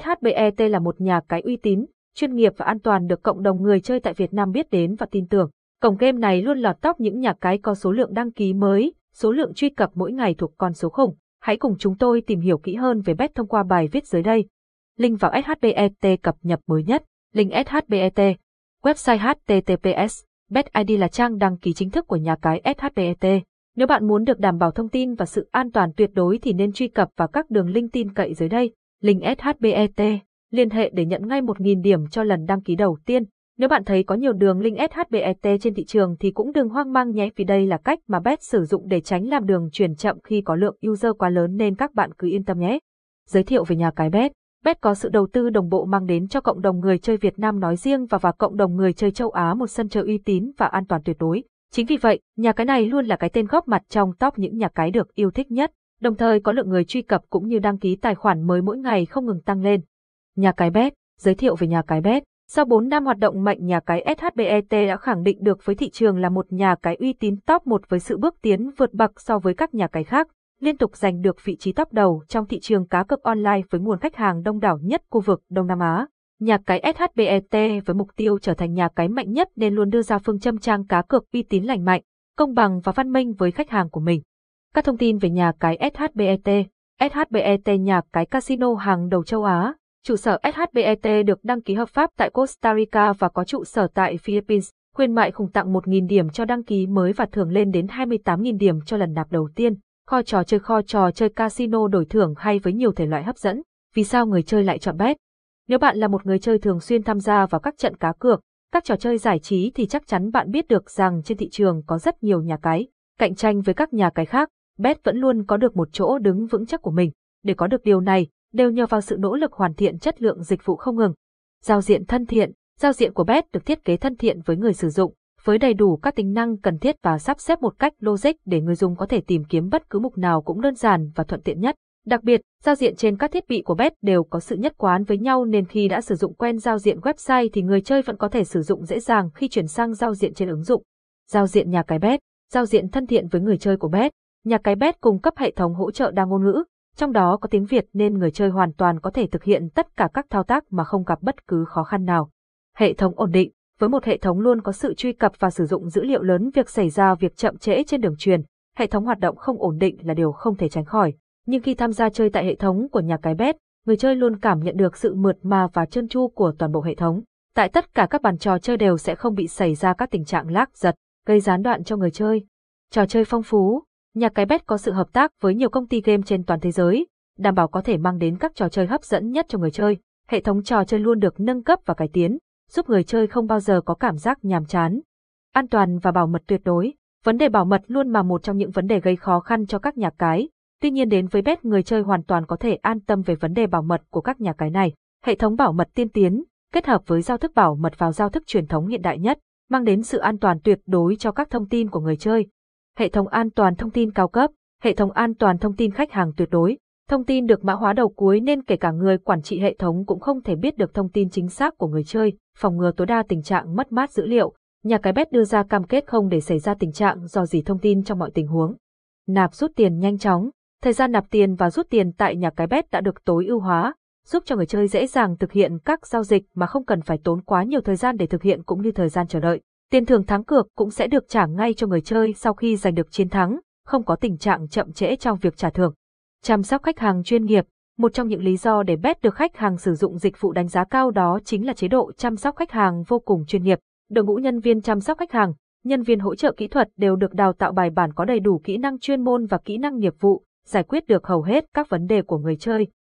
SHBET là một nhà cái uy tín, chuyên nghiệp và an toàn được cộng đồng người chơi tại Việt Nam biết đến và tin tưởng. Cổng game này luôn lọt top những nhà cái có số lượng đăng ký mới, số lượng truy cập mỗi ngày thuộc con số khủng. Hãy cùng chúng tôi tìm hiểu kỹ hơn về bet thông qua bài viết dưới đây. Link vào SHBET cập nhật mới nhất. Link SHBET. Website HTTPS. Betid là trang đăng ký chính thức của nhà cái SHBET. Nếu bạn muốn được đảm bảo thông tin và sự an toàn tuyệt đối thì nên truy cập vào các đường link tin cậy dưới đây. Link SHBET. Liên hệ để nhận ngay 1.000 điểm cho lần đăng ký đầu tiên. Nếu bạn thấy có nhiều đường link SHBET trên thị trường thì cũng đừng hoang mang nhé vì đây là cách mà Bet sử dụng để tránh làm đường truyền chậm khi có lượng user quá lớn nên các bạn cứ yên tâm nhé. Giới thiệu về nhà cái Bet. Bet có sự đầu tư đồng bộ mang đến cho cộng đồng người chơi Việt Nam nói riêng và và cộng đồng người chơi châu Á một sân chơi uy tín và an toàn tuyệt đối. Chính vì vậy, nhà cái này luôn là cái tên góp mặt trong top những nhà cái được yêu thích nhất, đồng thời có lượng người truy cập cũng như đăng ký tài khoản mới mỗi ngày không ngừng tăng lên. Nhà cái Bet, giới thiệu về nhà cái Bet. Sau 4 năm hoạt động mạnh nhà cái SHBET đã khẳng định được với thị trường là một nhà cái uy tín top 1 với sự bước tiến vượt bậc so với các nhà cái khác, liên tục giành được vị trí top đầu trong thị trường cá cược online với nguồn khách hàng đông đảo nhất khu vực Đông Nam Á. Nhà cái SHBET với mục tiêu trở thành nhà cái mạnh nhất nên luôn đưa ra phương châm trang cá cược uy tín lành mạnh, công bằng và văn minh với khách hàng của mình. Các thông tin về nhà cái SHBET SHBET nhà cái casino hàng đầu châu Á, Trụ sở SHBET được đăng ký hợp pháp tại Costa Rica và có trụ sở tại Philippines. Khuyên mại khủng tặng 1.000 điểm cho đăng ký mới và thưởng lên đến 28.000 điểm cho lần nạp đầu tiên. Kho trò chơi kho trò chơi casino đổi thưởng hay với nhiều thể loại hấp dẫn. Vì sao người chơi lại chọn bet? Nếu bạn là một người chơi thường xuyên tham gia vào các trận cá cược, các trò chơi giải trí thì chắc chắn bạn biết được rằng trên thị trường có rất nhiều nhà cái. Cạnh tranh với các nhà cái khác, bet vẫn luôn có được một chỗ đứng vững chắc của mình. Để có được điều này, đều nhờ vào sự nỗ lực hoàn thiện chất lượng dịch vụ không ngừng. Giao diện thân thiện, giao diện của Bet được thiết kế thân thiện với người sử dụng, với đầy đủ các tính năng cần thiết và sắp xếp một cách logic để người dùng có thể tìm kiếm bất cứ mục nào cũng đơn giản và thuận tiện nhất. Đặc biệt, giao diện trên các thiết bị của Bet đều có sự nhất quán với nhau nên khi đã sử dụng quen giao diện website thì người chơi vẫn có thể sử dụng dễ dàng khi chuyển sang giao diện trên ứng dụng. Giao diện nhà cái Bet, giao diện thân thiện với người chơi của Bet. Nhà cái Bet cung cấp hệ thống hỗ trợ đa ngôn ngữ, trong đó có tiếng Việt nên người chơi hoàn toàn có thể thực hiện tất cả các thao tác mà không gặp bất cứ khó khăn nào. Hệ thống ổn định, với một hệ thống luôn có sự truy cập và sử dụng dữ liệu lớn việc xảy ra việc chậm trễ trên đường truyền, hệ thống hoạt động không ổn định là điều không thể tránh khỏi. Nhưng khi tham gia chơi tại hệ thống của nhà cái bet, người chơi luôn cảm nhận được sự mượt mà và trơn tru của toàn bộ hệ thống. Tại tất cả các bàn trò chơi đều sẽ không bị xảy ra các tình trạng lác giật, gây gián đoạn cho người chơi. Trò chơi phong phú, Nhà cái bet có sự hợp tác với nhiều công ty game trên toàn thế giới, đảm bảo có thể mang đến các trò chơi hấp dẫn nhất cho người chơi. Hệ thống trò chơi luôn được nâng cấp và cải tiến, giúp người chơi không bao giờ có cảm giác nhàm chán. An toàn và bảo mật tuyệt đối. Vấn đề bảo mật luôn là một trong những vấn đề gây khó khăn cho các nhà cái. Tuy nhiên đến với bet người chơi hoàn toàn có thể an tâm về vấn đề bảo mật của các nhà cái này. Hệ thống bảo mật tiên tiến, kết hợp với giao thức bảo mật vào giao thức truyền thống hiện đại nhất, mang đến sự an toàn tuyệt đối cho các thông tin của người chơi hệ thống an toàn thông tin cao cấp, hệ thống an toàn thông tin khách hàng tuyệt đối. Thông tin được mã hóa đầu cuối nên kể cả người quản trị hệ thống cũng không thể biết được thông tin chính xác của người chơi, phòng ngừa tối đa tình trạng mất mát dữ liệu. Nhà cái bet đưa ra cam kết không để xảy ra tình trạng do dỉ thông tin trong mọi tình huống. Nạp rút tiền nhanh chóng. Thời gian nạp tiền và rút tiền tại nhà cái bet đã được tối ưu hóa, giúp cho người chơi dễ dàng thực hiện các giao dịch mà không cần phải tốn quá nhiều thời gian để thực hiện cũng như thời gian chờ đợi. Tiền thưởng thắng cược cũng sẽ được trả ngay cho người chơi sau khi giành được chiến thắng, không có tình trạng chậm trễ trong việc trả thưởng. Chăm sóc khách hàng chuyên nghiệp, một trong những lý do để Bet được khách hàng sử dụng dịch vụ đánh giá cao đó chính là chế độ chăm sóc khách hàng vô cùng chuyên nghiệp. Đội ngũ nhân viên chăm sóc khách hàng, nhân viên hỗ trợ kỹ thuật đều được đào tạo bài bản có đầy đủ kỹ năng chuyên môn và kỹ năng nghiệp vụ, giải quyết được hầu hết các vấn đề của người chơi.